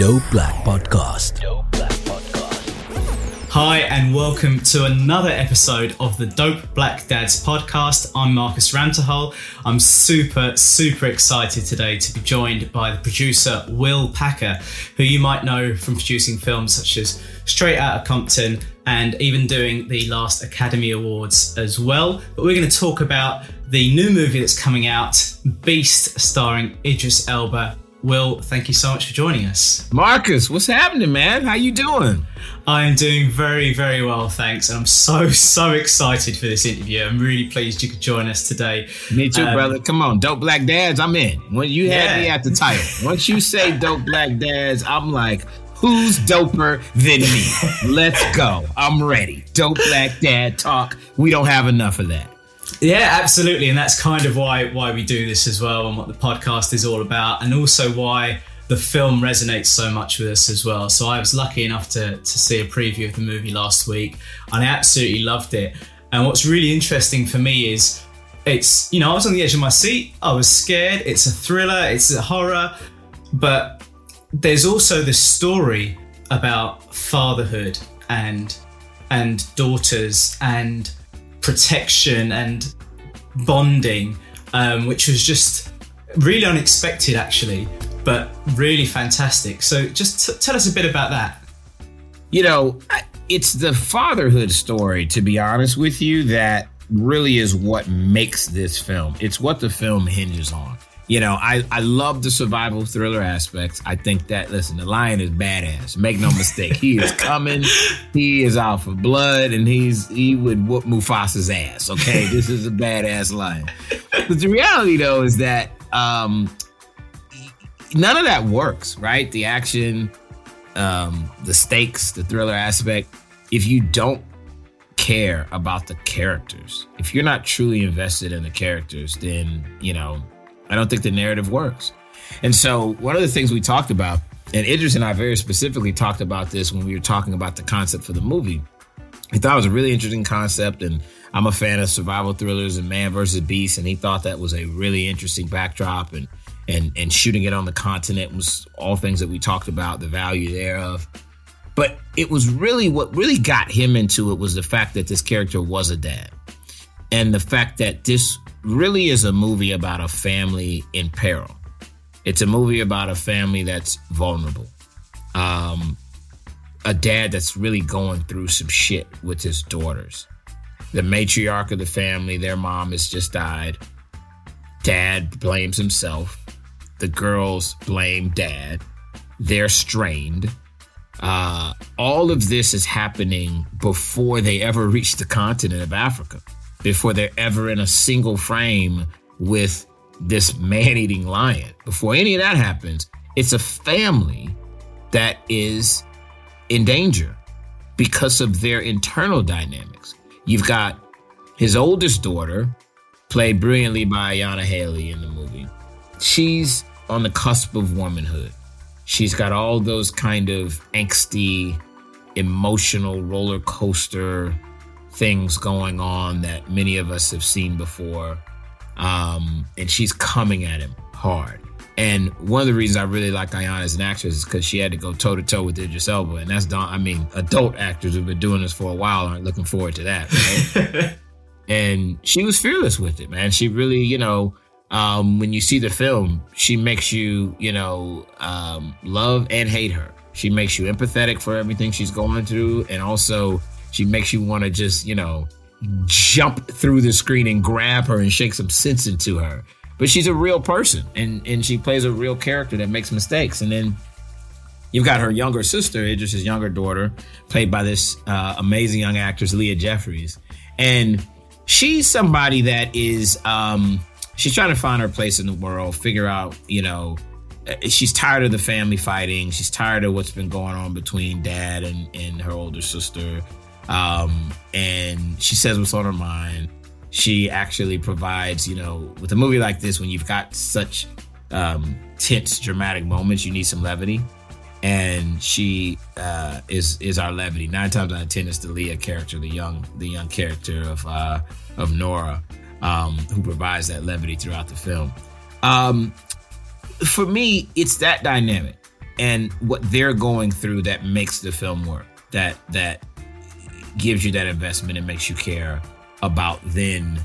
Dope Black Podcast. Hi, and welcome to another episode of the Dope Black Dads podcast. I'm Marcus Ramtahal. I'm super, super excited today to be joined by the producer Will Packer, who you might know from producing films such as Straight Outta Compton and even doing the last Academy Awards as well. But we're going to talk about the new movie that's coming out, Beast, starring Idris Elba Will, thank you so much for joining us. Marcus, what's happening, man? How you doing? I am doing very, very well, thanks. And I'm so, so excited for this interview. I'm really pleased you could join us today. Me too, um, brother. Come on, Dope Black Dads, I'm in. When you had me at the title, once you say Dope Black Dads, I'm like, who's doper than me? Let's go. I'm ready. Dope Black Dad talk. We don't have enough of that. Yeah, absolutely, and that's kind of why why we do this as well, and what the podcast is all about, and also why the film resonates so much with us as well. So I was lucky enough to to see a preview of the movie last week, and I absolutely loved it. And what's really interesting for me is it's you know I was on the edge of my seat, I was scared. It's a thriller, it's a horror, but there's also this story about fatherhood and and daughters and protection and bonding, um, which was just really unexpected, actually, but really fantastic. So, just t- tell us a bit about that. You know, it's the fatherhood story, to be honest with you, that really is what makes this film. It's what the film hinges on you know, I, I love the survival thriller aspects. I think that, listen, the lion is badass. Make no mistake. He is coming. he is out for blood and he's, he would whoop Mufasa's ass. Okay. this is a badass lion. But the reality though is that, um, none of that works, right? The action, um, the stakes, the thriller aspect. If you don't care about the characters, if you're not truly invested in the characters, then, you know, I don't think the narrative works. And so one of the things we talked about, and Idris and I very specifically talked about this when we were talking about the concept for the movie. He thought it was a really interesting concept, and I'm a fan of survival thrillers and man versus beast, and he thought that was a really interesting backdrop and and and shooting it on the continent was all things that we talked about, the value thereof. But it was really what really got him into it was the fact that this character was a dad. And the fact that this really is a movie about a family in peril. It's a movie about a family that's vulnerable. Um, a dad that's really going through some shit with his daughters. The matriarch of the family, their mom has just died. Dad blames himself. The girls blame dad. They're strained. Uh, all of this is happening before they ever reach the continent of Africa before they're ever in a single frame with this man eating lion. Before any of that happens, it's a family that is in danger because of their internal dynamics. You've got his oldest daughter, played brilliantly by Iyana Halley in the movie. She's on the cusp of womanhood. She's got all those kind of angsty, emotional roller coaster things going on that many of us have seen before. Um, and she's coming at him hard. And one of the reasons I really like Iyana as an actress is because she had to go toe to toe with Idris Elba, and that's done. I mean, adult actors who've been doing this for a while aren't looking forward to that. Right? and she was fearless with it, man. She really, you know, um, when you see the film, she makes you, you know, um, love and hate her. She makes you empathetic for everything she's going through, and also she makes you want to just, you know, jump through the screen and grab her and shake some sense into her. But she's a real person and, and she plays a real character that makes mistakes. And then you've got her younger sister, Idris's younger daughter, played by this uh, amazing young actress, Leah Jeffries. And she's somebody that is, um, she's trying to find her place in the world, figure out, you know, uh, she's tired of the family fighting. She's tired of what's been going on between dad and, and her older sister. Um, and she says what's on her mind. She actually provides, you know, with a movie like this, when you've got such um, tense, dramatic moments, you need some levity. and she uh, is is our levity. Nine times out of ten, it's the Leah character, the young the young character of uh, of Norah, um, who provides that levity throughout the film. Um, for me, it's that dynamic and what they're going through that makes the film work. That that gives you that investment and makes you care about then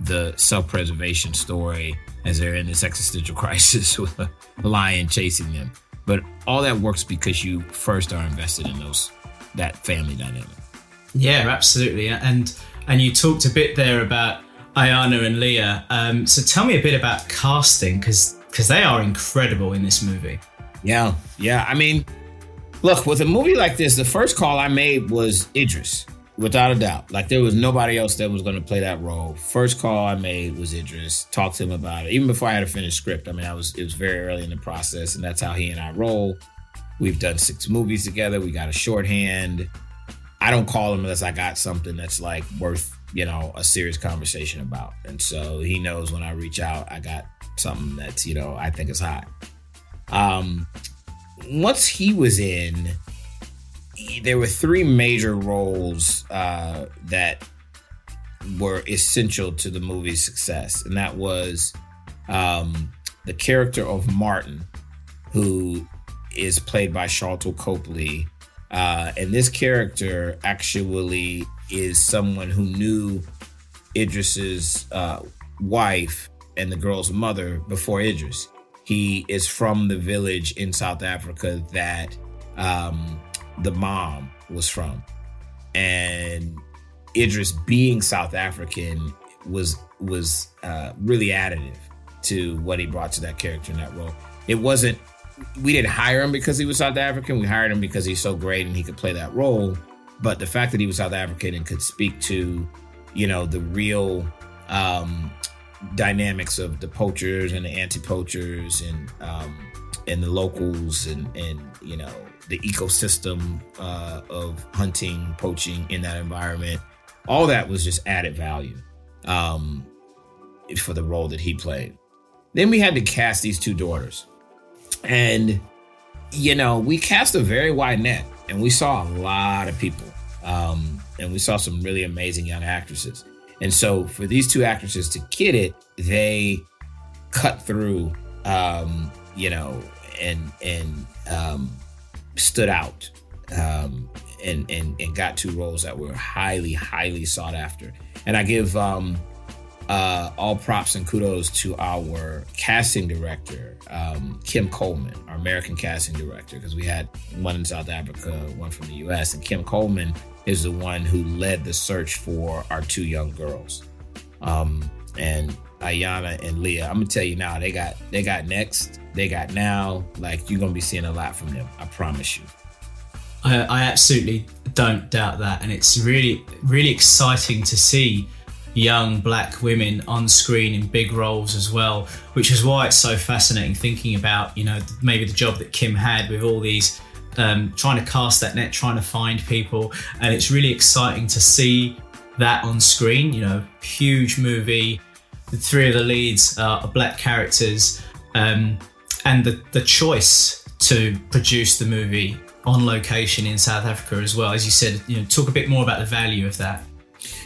the self-preservation story as they're in this existential crisis with a lion chasing them. But all that works because you first are invested in those that family dynamic. Yeah, absolutely. And and you talked a bit there about Iyana and Leah. Um, so tell me a bit about casting because because they are incredible in this movie. Yeah, yeah. I mean, look, with a movie like this, the first call I made was Idris, without a doubt. Like there was nobody else that was going to play that role. First call I made was Idris. Talked to him about it, even before I had a finished script. I mean, I was it was very early in the process, and that's how he and I roll. We've done six movies together. We got a shorthand. I don't call him unless I got something that's like worth you know a serious conversation about, and so he knows when I reach out, I got something that's you know I think is hot. Um, once he was in, there were three major roles uh, that were essential to the movie's success, and that was um, the character of Martin, who is played by Sharlto Copley. Uh, and this character actually is someone who knew Idris's uh, wife and the girl's mother before Idris. He is from the village in South Africa that um, the mom was from. And Idris being South African was was uh, really additive to what he brought to that character in that role. It wasn't we didn't hire him because he was South African. We hired him because he's so great and he could play that role. But the fact that he was South African and could speak to, you know, the real um, dynamics of the poachers and the anti-poachers and um, and the locals and and you know the ecosystem uh, of hunting, poaching in that environment. All that was just added value um, for the role that he played. Then we had to cast these two daughters, and you know we cast a very wide net, and we saw a lot of people, um, and we saw some really amazing young actresses. And so for these two actresses to get it, they cut through, um, you know, and and um, stood out, um, and and and got two roles that were highly highly sought after. And I give um, uh, all props and kudos to our casting director, um, Kim Coleman, our American casting director, because we had one in South Africa, one from the US. And Kim Coleman is the one who led the search for our two young girls. Um, and Iyana and Leah, I'm gonna tell you now, they got they got next, they got now. Like you're gonna be seeing a lot from them. I promise you. I, I absolutely don't doubt that, and it's really really exciting to see young black women on screen in big roles as well, which is why it's so fascinating thinking about, you know, maybe the job that Kim had with all these um, trying to cast that net, trying to find people. And it's really exciting to see that on screen, you know, huge movie. The three of the leads are black characters. Um, and the, the choice to produce the movie on location in South Africa as well. As you said, you know, talk a bit more about the value of that.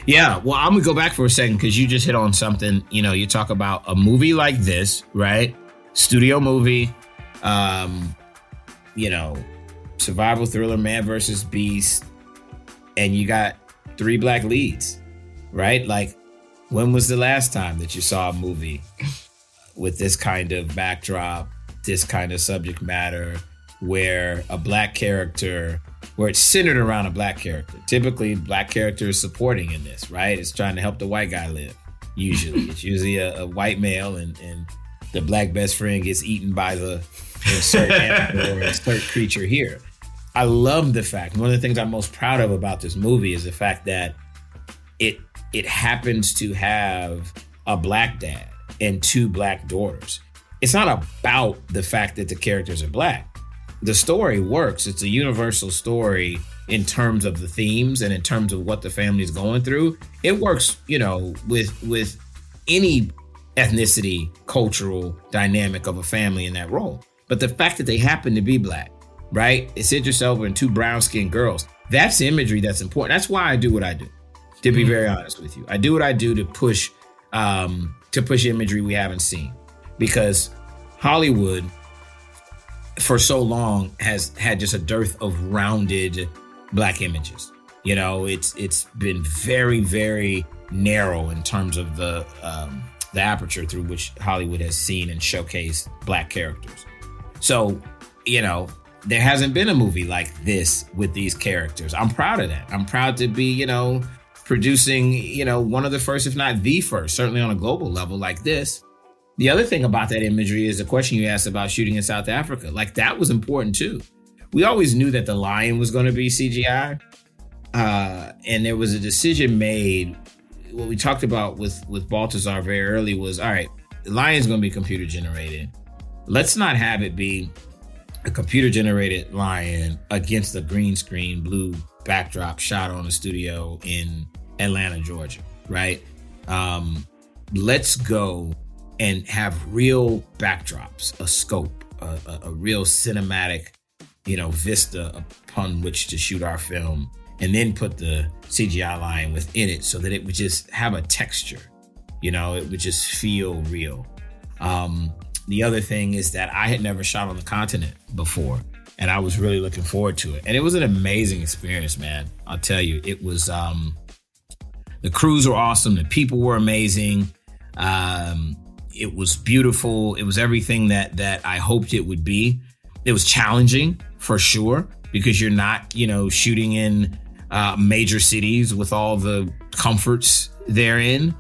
Yeah, well, I'm gonna go back for a second because you just hit on something. You know, you talk about a movie like this, right? Studio movie, um, you know, survival thriller, man versus beast, and you got three black leads, right? Like, when was the last time that you saw a movie with this kind of backdrop, this kind of subject matter, where a black character where it's centered around a black character. Typically, black character is supporting in this, right? It's trying to help the white guy live. Usually, it's usually a, a white male, and and the black best friend gets eaten by the insert animal or insert creature here. I love the fact. One of the things I'm most proud of about this movie is the fact that it it happens to have a black dad and two black daughters. It's not about the fact that the characters are black the story works. It's a universal story in terms of the themes and in terms of what the family is going through. It works, you know, with with any ethnicity, cultural dynamic of a family in that role. But the fact that they happen to be black right? It's Idris Elba and two brown skinned girls. That's imagery that's important. That's why I do what I do. To be very honest with you, I do what I do to push um, to push imagery we haven't seen because Hollywood for so long has had just a dearth of rounded black images. You know, it's it's been very very narrow in terms of the um, the aperture through which Hollywood has seen and showcased black characters. So, you know, there hasn't been a movie like this with these characters. I'm proud of that. I'm proud to be, you know, producing, you know, one of the first, if not the first, certainly on a global level like this. The other thing about that imagery is the question you asked about shooting in South Africa. Like that was important too. We always knew that the lion was going to be CGI, uh, and there was a decision made. What we talked about with with Baltasar very early was, all right, the lion's going to be computer generated. Let's not have it be a computer generated lion against a green screen blue backdrop shot on a studio in Atlanta, Georgia, right? Um, let's go and have real backdrops, a scope, a, a, a real cinematic, you know, vista upon which to shoot our film, and then put the CGI lion within it so that it would just have a texture, you know, it would just feel real. Um, the other thing is that I had never shot on the continent before, and I was really looking forward to it. And it was an amazing experience, man. I'll tell you, it was. Um, the crews were awesome. The people were amazing. Um, it was beautiful. It was everything that that I hoped it would be. It was challenging for sure because you're not, you know, shooting in uh, major cities with all the comforts therein.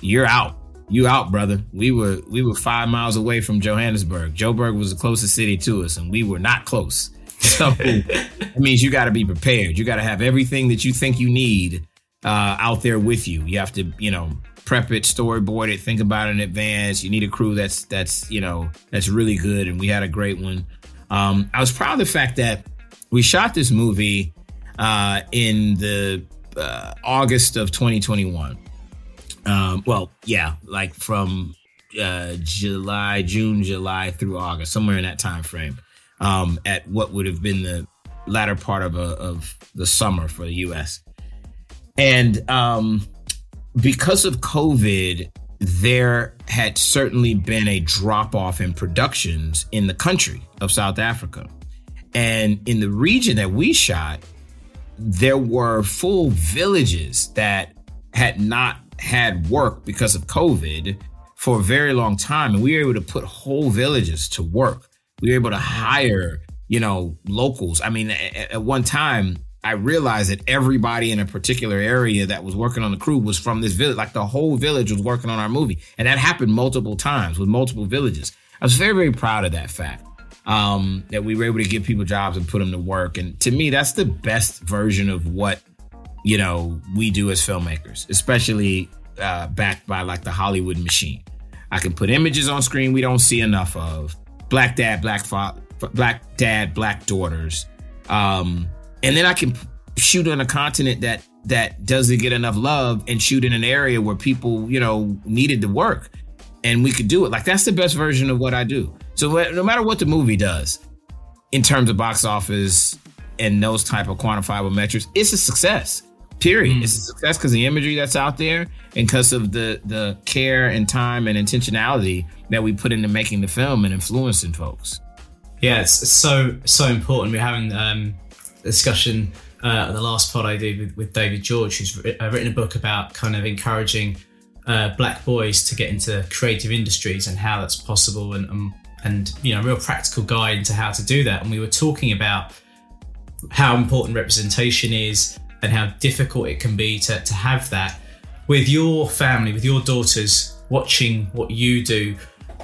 You're out. You out, brother. We were we were five miles away from Johannesburg. Joburg was the closest city to us, and we were not close. So it means you got to be prepared. You got to have everything that you think you need uh, out there with you. You have to, you know, prep it, storyboard it, think about it in advance. You need a crew that's that's you know that's really good, and we had a great one. Um, I was proud of the fact that we shot this movie uh, in the uh, August of 2021. Um, well, yeah, like from uh, July, June, July through August, somewhere in that time frame. Um, at what would have been the latter part of a, of the summer for the U.S. And um, because of COVID, there had certainly been a drop off in productions in the country of South Africa. And in the region that we shot, there were full villages that had not had work because of COVID for a very long time. And we were able to put whole villages to work. We were able to hire, you know, locals. I mean, at, at one time, I realized that everybody in a particular area that was working on the crew was from this village. Like the whole village was working on our movie. And that happened multiple times with multiple villages. I was very, very proud of that fact. Um, that we were able to give people jobs and put them to work. And to me, that's the best version of what, you know, we do as filmmakers, especially uh, backed by like the Hollywood machine. I can put images on screen we don't see enough of. Black dad, black father, black dad, black daughters. Um, and then I can shoot on a continent that that doesn't get enough love and shoot in an area where people you know needed to work and we could do it like that's the best version of what i do so no matter what the movie does in terms of box office and those type of quantifiable metrics it's a success period mm. it's a success because the imagery that's out there and because of the the care and time and intentionality that we put into making the film and influencing folks yeah it's, it's so so important we're having um discussion uh, the last pod I did with, with David George, who's uh, written a book about kind of encouraging uh, black boys to get into creative industries and how that's possible, and um, and you know, a real practical guide into how to do that. And we were talking about how important representation is and how difficult it can be to, to have that with your family, with your daughters watching what you do,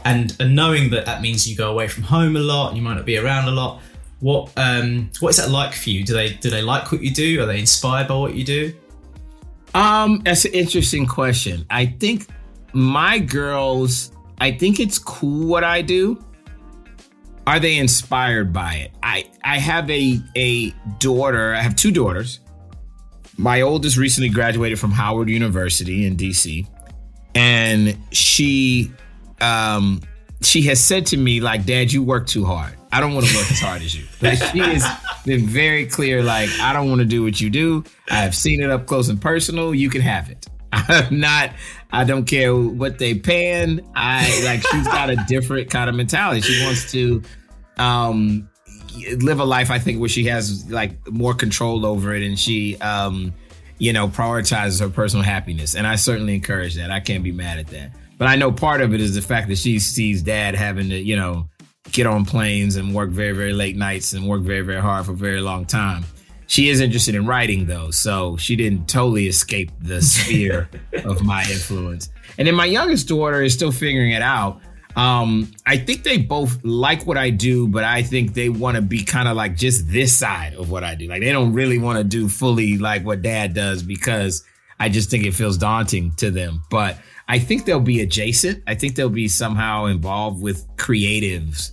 and and knowing that that means you go away from home a lot, you might not be around a lot what um, what is that like for you? Do they do they like what you do? Are they inspired by what you do? Um, that's an interesting question. I think my girls, I think it's cool what I do. Are they inspired by it? I I have a a daughter. I have two daughters. My oldest recently graduated from Howard University in DC, and she um she has said to me like, "Dad, you work too hard." I don't want to work as hard as you. Like, she has been very clear. Like, I don't want to do what you do. I have seen it up close and personal. You can have it. I'm not. I don't care what they paying. I like. She's got a different kind of mentality. She wants to um live a life. I think where she has like more control over it, and she um you know prioritizes her personal happiness. And I certainly encourage that. I can't be mad at that. But I know part of it is the fact that she sees dad having to, you know, get on planes and work very, very late nights and work very, very hard for a very long time. She is interested in writing though, so she didn't totally escape the sphere of my influence. And then my youngest daughter is still figuring it out. Um, I think they both like what I do, but I think they want to be kind of like just this side of what I do. Like they don't really want to do fully like what dad does because I just think it feels daunting to them. But I think they'll be adjacent. I think they'll be somehow involved with creatives,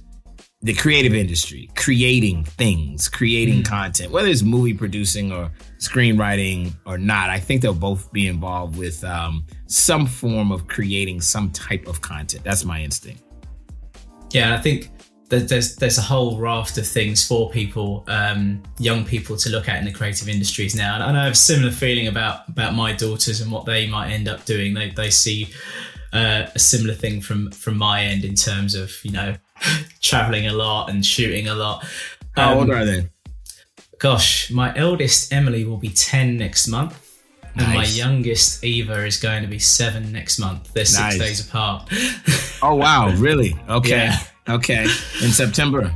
the creative industry, creating things, creating mm. content, whether it's movie producing or screenwriting or not. I think they'll both be involved with um, some form of creating some type of content. That's my instinct. Yeah, I think there's there's a whole raft of things for people, um, young people, to look at in the creative industries now. And I have a similar feeling about about my daughters and what they might end up doing. They they see uh, a similar thing from from my end in terms of you know traveling a lot and shooting a lot. Um, How old are they? Gosh, my eldest Emily will be ten next month. Nice. And my youngest Eva is going to be seven next month. They're six nice. days apart. oh wow, really? Okay. Yeah. Okay. In September.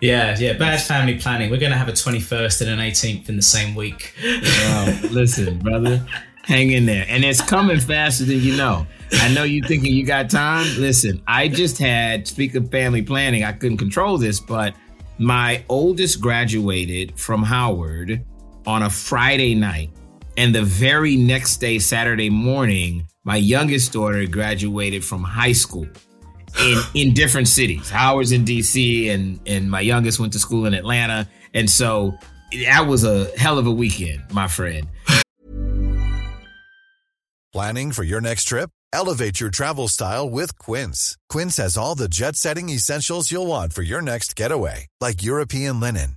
Yeah, yeah. Bad family planning. We're going to have a 21st and an 18th in the same week. Wow. Listen, brother, hang in there. And it's coming faster than you know. I know you thinking you got time. Listen, I just had, speak of family planning, I couldn't control this, but my oldest graduated from Howard on a Friday night. And the very next day, Saturday morning, my youngest daughter graduated from high school in in different cities. Howard's in DC and and my youngest went to school in Atlanta. And so that was a hell of a weekend, my friend. Planning for your next trip? Elevate your travel style with Quince. Quince has all the jet-setting essentials you'll want for your next getaway, like European linen,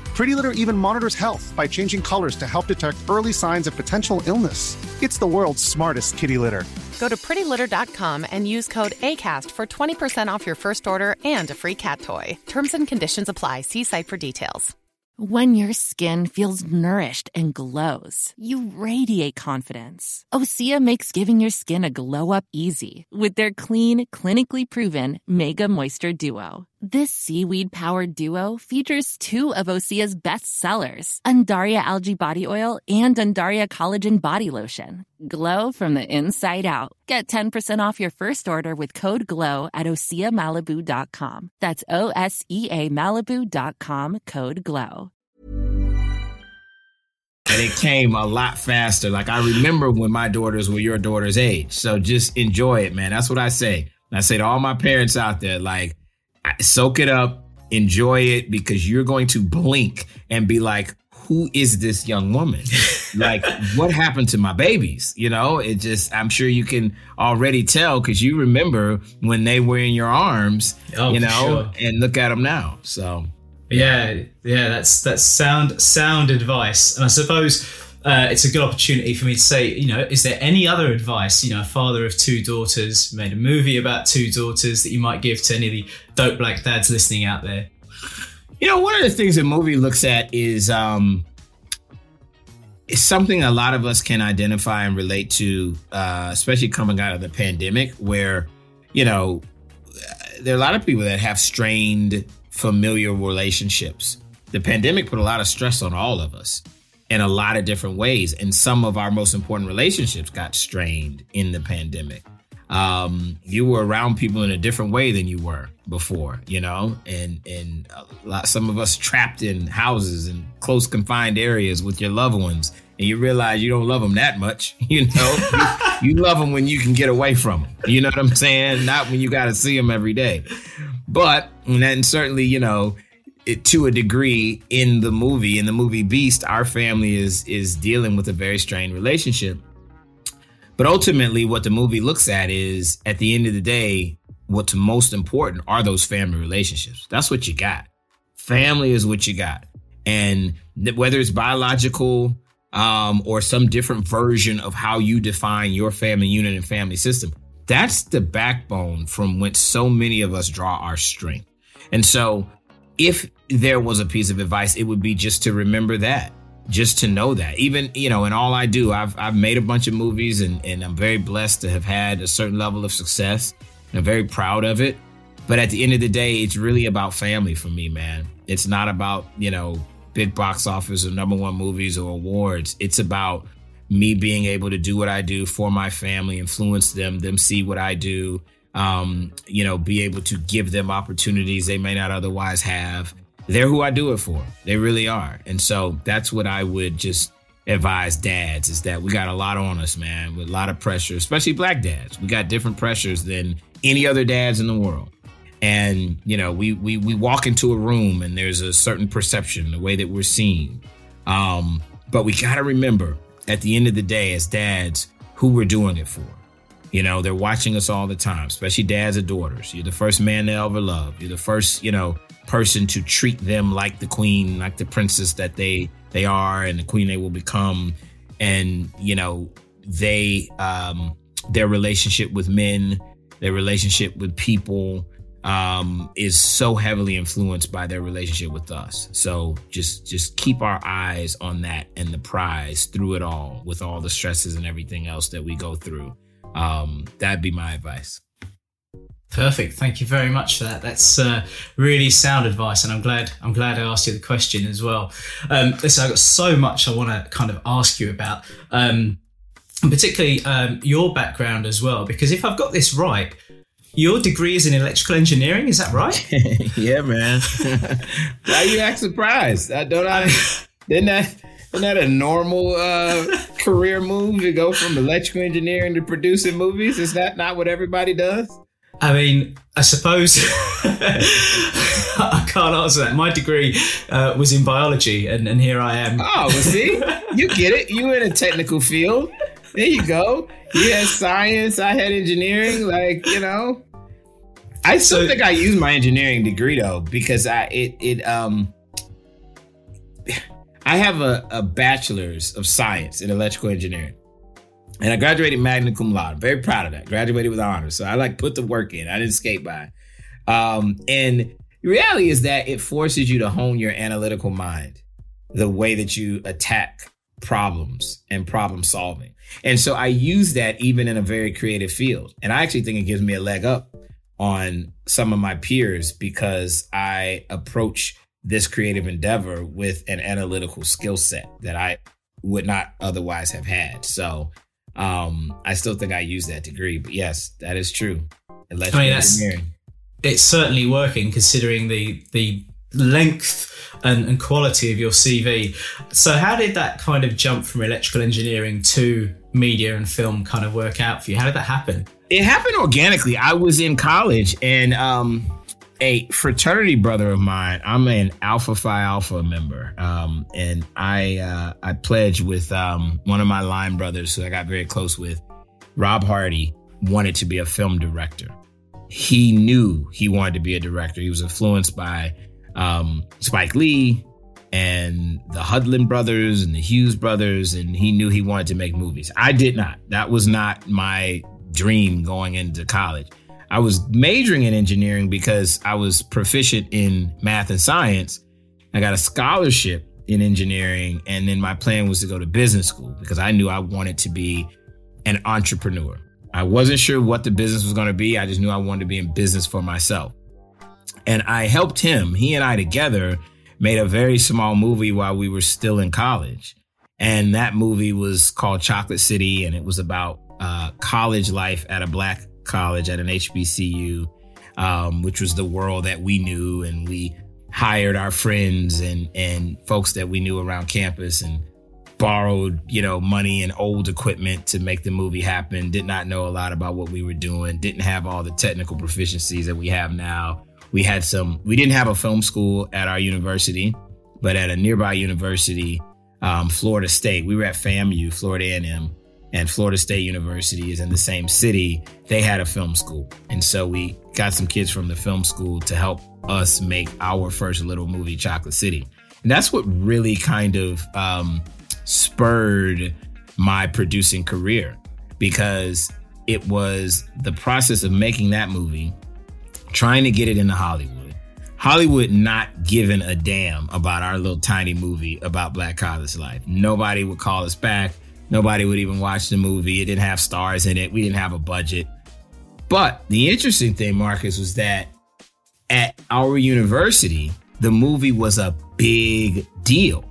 Pretty Litter even monitors health by changing colors to help detect early signs of potential illness. It's the world's smartest kitty litter. Go to prettylitter.com and use code ACAST for 20% off your first order and a free cat toy. Terms and conditions apply. See site for details. When your skin feels nourished and glows, you radiate confidence. Osea makes giving your skin a glow up easy with their clean, clinically proven Mega Moisture Duo. This seaweed powered duo features two of Osea's best sellers, Undaria Algae Body Oil and Undaria Collagen Body Lotion. Glow from the inside out. Get 10% off your first order with code GLOW at OseaMalibu.com. That's O S E A Malibu.com code GLOW. And it came a lot faster. Like I remember when my daughters were your daughter's age. So just enjoy it, man. That's what I say. And I say to all my parents out there, like, soak it up, enjoy it because you're going to blink and be like, who is this young woman? like, what happened to my babies? You know, it just, I'm sure you can already tell because you remember when they were in your arms, oh, you know, sure. and look at them now. So, yeah, yeah, that's that's sound sound advice, and I suppose uh, it's a good opportunity for me to say, you know, is there any other advice? You know, a father of two daughters made a movie about two daughters that you might give to any of the dope black dads listening out there. You know, one of the things the movie looks at is um, it's something a lot of us can identify and relate to, uh, especially coming out of the pandemic, where you know there are a lot of people that have strained familiar relationships. The pandemic put a lot of stress on all of us in a lot of different ways. And some of our most important relationships got strained in the pandemic. Um, you were around people in a different way than you were before, you know, and and lot, some of us trapped in houses and close confined areas with your loved ones, and you realize you don't love them that much, you know. you, you love them when you can get away from them, you know what I'm saying? Not when you got to see them every day. But and certainly, you know, it, to a degree in the movie, in the movie Beast, our family is is dealing with a very strained relationship. But ultimately, what the movie looks at is, at the end of the day, what's most important are those family relationships. That's what you got. Family is what you got, and whether it's biological um, or some different version of how you define your family unit and family system, that's the backbone from which so many of us draw our strength. And so if there was a piece of advice, it would be just to remember that, just to know that. Even, you know, in all I do, I've, I've made a bunch of movies and, and I'm very blessed to have had a certain level of success. And I'm very proud of it. But at the end of the day, it's really about family for me, man. It's not about, you know, big box office or number one movies or awards. It's about me being able to do what I do for my family, influence them, them see what I do, um, you know, be able to give them opportunities they may not otherwise have. They're who I do it for. They really are. And so that's what I would just advise dads is that we got a lot on us, man, with a lot of pressure, especially black dads. We got different pressures than any other dads in the world. And, you know, we we we walk into a room and there's a certain perception, the way that we're seen. Um, but we gotta remember at the end of the day, as dads, who we're doing it for. You know, they're watching us all the time, especially dads or daughters. You're the first man they ever love. You're the first, you know, person to treat them like the queen, like the princess that they they are and the queen they will become. And, you know, they um their relationship with men, their relationship with people um is so heavily influenced by their relationship with us. So just just keep our eyes on that and the prize through it all with all the stresses and everything else that we go through. Um, that'd be my advice. Perfect. Thank you very much for that. That's uh, really sound advice, and I'm glad I'm glad I asked you the question as well. Um, listen, I've got so much I want to kind of ask you about, um, particularly um, your background as well. Because if I've got this right, your degree is in electrical engineering. Is that right? yeah, man. Why you act surprised? I don't. I didn't that isn't that a normal uh, career move to go from electrical engineering to producing movies? Is that not what everybody does? I mean, I suppose I can't answer that. My degree uh, was in biology, and, and here I am. Oh, well, see, you get it. You in a technical field. There you go. You had science. I had engineering. Like you know, I still so, think I used my engineering degree though because I it it um I have a, a bachelor's of science in electrical engineering. And I graduated magna cum laude. I'm very proud of that. Graduated with honors. So I like put the work in. I didn't skate by. Um, and the reality is that it forces you to hone your analytical mind, the way that you attack problems and problem solving. And so I use that even in a very creative field. And I actually think it gives me a leg up on some of my peers because I approach this creative endeavor with an analytical skill set that I would not otherwise have had. So um, I still think I use that degree. But yes, that is true. Electrical I mean, engineering. It's certainly working considering the the length and, and quality of your CV. So how did that kind of jump from electrical engineering to media and film kind of work out for you? How did that happen? It happened organically. I was in college and um a fraternity brother of mine. I'm an Alpha Phi Alpha member, um, and I uh, I pledged with um, one of my line brothers, who I got very close with. Rob Hardy wanted to be a film director. He knew he wanted to be a director. He was influenced by um, Spike Lee and the Hudlin brothers and the Hughes brothers, and he knew he wanted to make movies. I did not. That was not my dream going into college. I was majoring in engineering because I was proficient in math and science. I got a scholarship in engineering, and then my plan was to go to business school because I knew I wanted to be an entrepreneur. I wasn't sure what the business was going to be. I just knew I wanted to be in business for myself. And I helped him. He and I together made a very small movie while we were still in college. And that movie was called Chocolate City, and it was about uh, college life at a black college at an HBCU, um, which was the world that we knew. And we hired our friends and, and folks that we knew around campus and borrowed, you know, money and old equipment to make the movie happen. Did not know a lot about what we were doing. Didn't have all the technical proficiencies that we have now. We had some, we didn't have a film school at our university, but at a nearby university, um, Florida State, we were at FAMU, Florida A&M, and Florida State University is in the same city. They had a film school. And so we got some kids from the film school to help us make our first little movie, Chocolate City. And that's what really kind of um, spurred my producing career because it was the process of making that movie, trying to get it into Hollywood. Hollywood not giving a damn about our little tiny movie about black college life. Nobody would call us back. Nobody would even watch the movie. It didn't have stars in it. We didn't have a budget. But the interesting thing, Marcus, was that at our university, the movie was a big deal.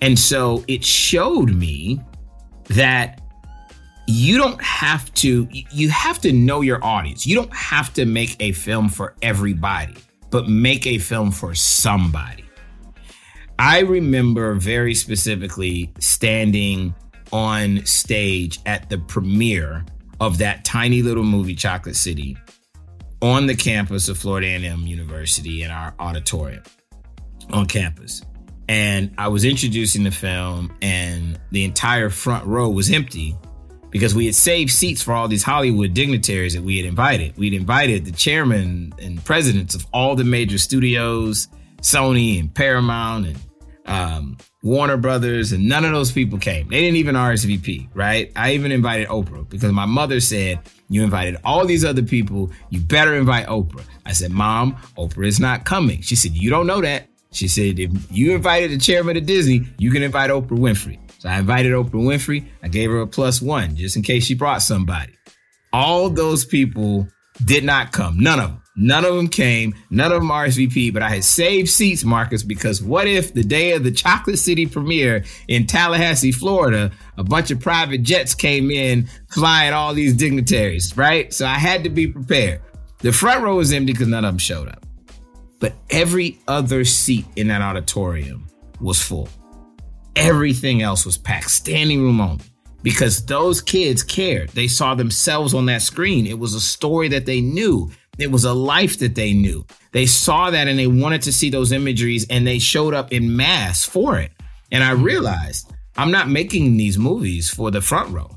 And so it showed me that you don't have to you have to know your audience. You don't have to make a film for everybody, but make a film for somebody. I remember very specifically standing on stage at the premiere of that tiny little movie Chocolate City on the campus of Florida A&M University in our auditorium on campus and I was introducing the film, and the entire front row was empty because we had saved seats for all these Hollywood dignitaries that we had invited. We'd invited the chairman and presidents of all the major studios, Sony and Paramount and um, Warner Brothers, and none of those people came. They didn't even RSVP, right? I even invited Oprah because my mother said, You invited all these other people. You better invite Oprah. I said, Mom, Oprah is not coming. She said, You don't know that. She said, if you invited the chairman of Disney, you can invite Oprah Winfrey. So I invited Oprah Winfrey. I gave her a plus one just in case she brought somebody. All those people did not come. None of them. None of them came. None of them RSVP, but I had saved seats, Marcus, because what if the day of the Chocolate City premiere in Tallahassee, Florida, a bunch of private jets came in flying all these dignitaries, right? So I had to be prepared. The front row was empty because none of them showed up but every other seat in that auditorium was full. Everything else was packed, standing room only, because those kids cared. They saw themselves on that screen. It was a story that they knew. It was a life that they knew. They saw that and they wanted to see those imageries and they showed up in mass for it. And I realized I'm not making these movies for the front row.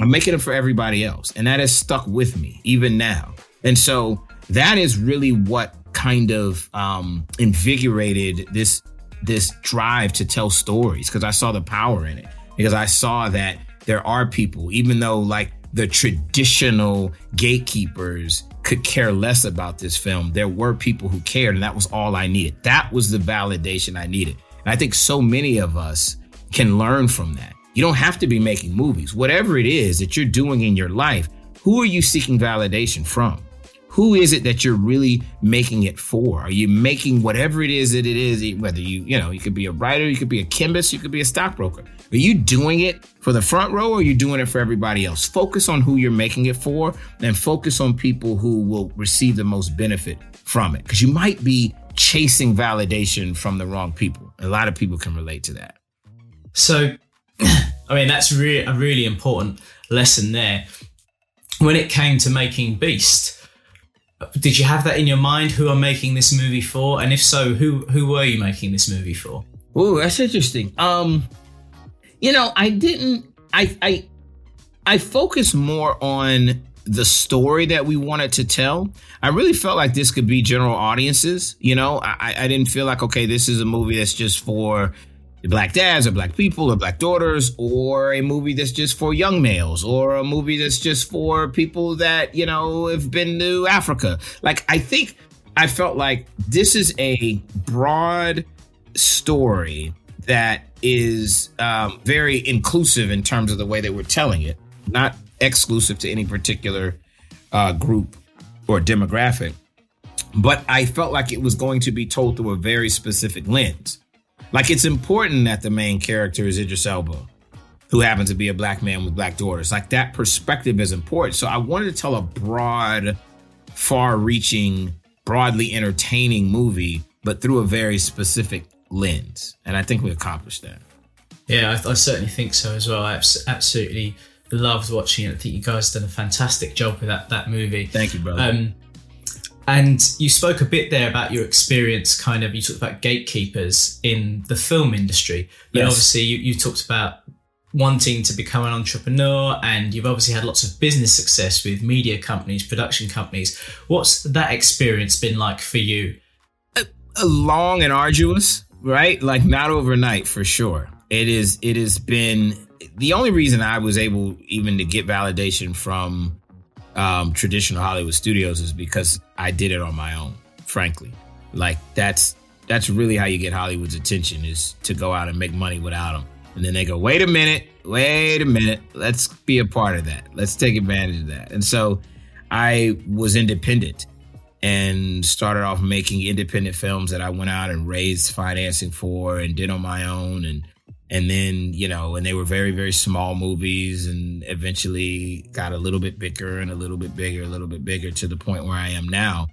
I'm making them for everybody else. And that has stuck with me even now. And so that is really what kind of um, invigorated this this drive to tell stories because I saw the power in it. Because I saw that there are people, even though like the traditional gatekeepers could care less about this film, there were people who cared, and that was all I needed. That was the validation I needed. And I think so many of us can learn from that. You don't have to be making movies. Whatever it is that you're doing in your life, who are you seeking validation from? Who is it that you're really making it for? Are you making whatever it is that it is, whether you, you know, you could be a writer, you could be a chemist, you could be a stockbroker. Are you doing it for the front row or are you doing it for everybody else? Focus on who you're making it for and focus on people who will receive the most benefit from it. Because you might be chasing validation from the wrong people. A lot of people can relate to that. So, I mean, that's a really important lesson there. When it came to making Beast, did you have that in your mind? Who I'm making this movie for, and if so, who who were you making this movie for? Oh, that's interesting. Um, you know, I didn't. I I I focused more on the story that we wanted to tell. I really felt like this could be general audiences. You know, I I didn't feel like okay, this is a movie that's just for black dads or black people or black daughters or a movie that's just for young males or a movie that's just for people that you know have been to africa. Like i think i felt like this is a broad story that is um, very inclusive in terms of the way that we're telling it not exclusive to any particular uh, group or demographic. But i felt like it was going to be told through a very specific lens Like it's important that the main character is Idris Elba, who happens to be a black man with black daughters. Like that perspective is important. So I wanted to tell a broad, far-reaching, broadly entertaining movie, but through a very specific lens. And I think we accomplished that. Yeah, I, I certainly think so as well. I abs- absolutely loved watching it. I think you guys done a fantastic job with that that movie. Thank you, brother. Um, and you spoke a bit there about your experience, kind of, you talked about gatekeepers in the film industry. But Yes. obviously, you, you talked about wanting to become an entrepreneur, and you've obviously had lots of business success with media companies, production companies. What's that experience been like for you? a long and arduous, right? Like not overnight for sure. It is it has been the only reason I was able even to get validation from um, traditional Hollywood studios is because I did it on my own, frankly. Like that's that's really how you get Hollywood's attention is to go out and make money without them. And then they go, wait a minute, wait a minute, let's be a part of that. Let's take advantage of that. And so I was independent and started off making independent films that I went out and raised financing for and did on my own and and then you know and they were very very small movies and eventually got a little bit bigger and a little bit bigger a little bit bigger to the point where I am now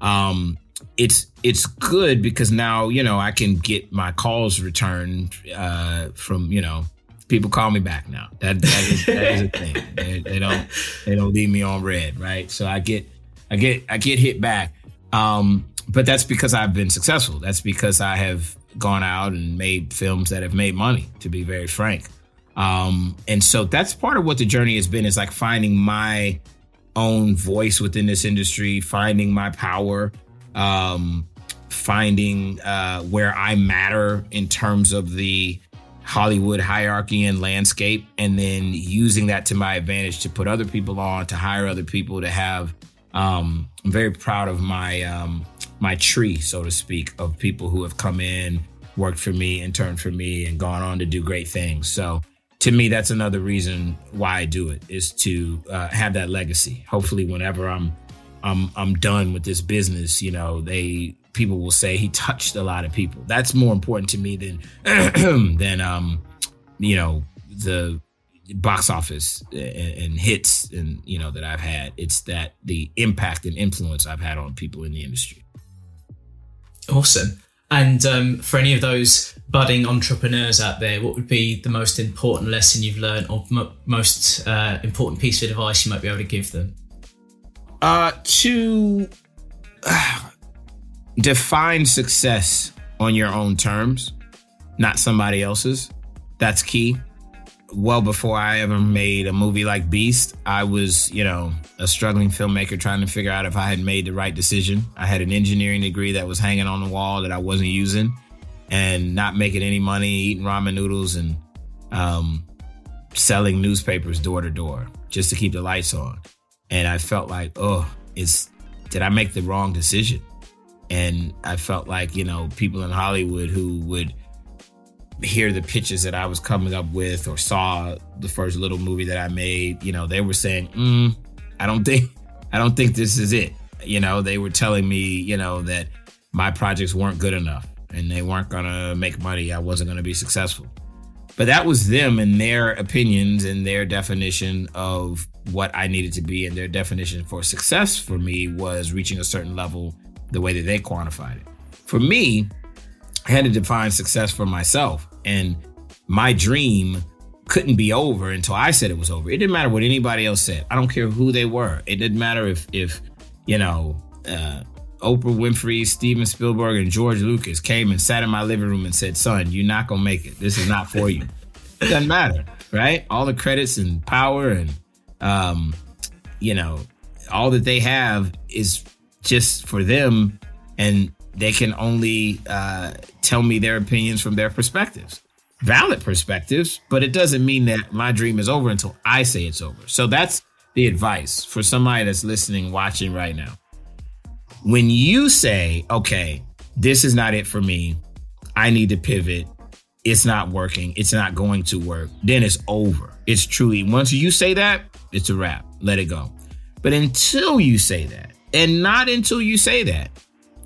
um it's it's good because now you know I can get my calls returned uh from you know people call me back now that that is, that is a thing they, they don't they don't leave me on red right so I get I get I get hit back. Um, but that's because I've been successful. That's because I have gone out and made films that have made money, to be very frank. Um, and so that's part of what the journey has been is like finding my own voice within this industry, finding my power, um, finding uh, where I matter in terms of the Hollywood hierarchy and landscape, and then using that to my advantage to put other people on, to hire other people, to have um, I'm very proud of my um, my tree, so to speak, of people who have come in, worked for me, interned for me, and gone on to do great things. So to me, that's another reason why I do it is to uh, have that legacy. Hopefully, whenever I'm I'm I'm done with this business, you know, they people will say he touched a lot of people. That's more important to me than than um, you know the box office and, and hits and you know that I've had. It's that the impact and influence I've had on people in the industry. Awesome. And um, for any of those budding entrepreneurs out there, what would be the most important lesson you've learned or mo- most uh, important piece of advice you might be able to give them? Uh, to uh, define success on your own terms, not somebody else's. That's key. Well, before I ever made a movie like Beast, I was, you know, a struggling filmmaker trying to figure out if I had made the right decision. I had an engineering degree that was hanging on the wall that I wasn't using and not making any money, eating ramen noodles and um, selling newspapers door to door just to keep the lights on. And I felt like, oh, is did I make the wrong decision? And I felt like, you know, people in Hollywood who would hear the pitches that I was coming up with or saw the first little movie that I made, you know, they were saying, mm, I don't think I don't think this is it. You know, they were telling me, you know, that my projects weren't good enough and they weren't gonna make money. I wasn't gonna be successful. But that was them and their opinions and their definition of what I needed to be. And their definition for success for me was reaching a certain level the way that they quantified it. For me, I had to define success for myself. And my dream couldn't be over until I said it was over. It didn't matter what anybody else said. I don't care who they were. It didn't matter if, if you know, uh, Oprah Winfrey, Steven Spielberg, and George Lucas came and sat in my living room and said, "Son, you're not gonna make it. This is not for you." it doesn't matter, right? All the credits and power and, um, you know, all that they have is just for them, and they can only uh, tell me their opinions from their perspectives, valid perspectives. But it doesn't mean that my dream is over until I say it's over. So that's the advice for somebody that's listening, watching right now when you say, okay, this is not it for me, I need to pivot, it's not working, it's not going to work, then it's over. It's truly, once you say that, it's a wrap. Let it go. But until you say that, and not until you say that,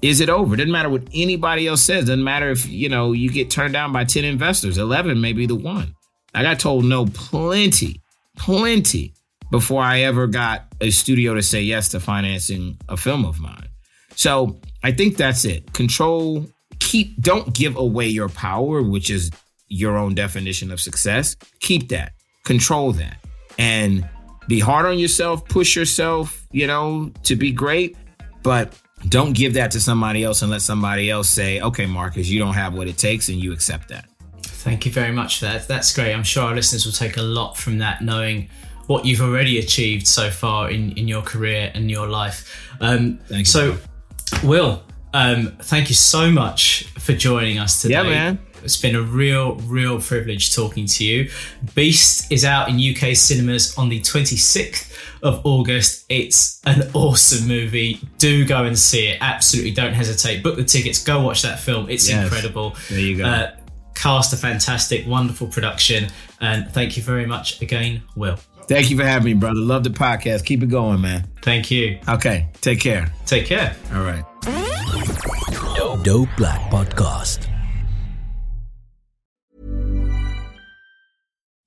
is it over? Doesn't matter what anybody else says. Doesn't matter if, you know, you get turned down by 10 investors. 11 may be the one. I got told no plenty, plenty before I ever got a studio to say yes to financing a film of mine. So I think that's it. Control, keep, don't give away your power, which is your own definition of success. Keep that, control that, and be hard on yourself, push yourself, you know, to be great. But don't give that to somebody else and let somebody else say, okay, Marcus, you don't have what it takes, and you accept that. Thank you very much for that. That's great. I'm sure our listeners will take a lot from that, knowing what you've already achieved so far in, in your career and your life. Um, you. So, Will, um, thank you so much for joining us today. Yeah, man. It's been a real, real privilege talking to you. Beast is out in UK cinemas on the 26th of August. It's an awesome movie. Do go and see it. Absolutely don't hesitate. Book the tickets. Go watch that film. It's Yes. incredible. There you go. Uh, cast a fantastic, wonderful production. And thank you very much again, Will. Thank you for having me, brother. Love the podcast. Keep it going, man. Thank you. Okay, take care. Take care. All right. Dope Black Podcast.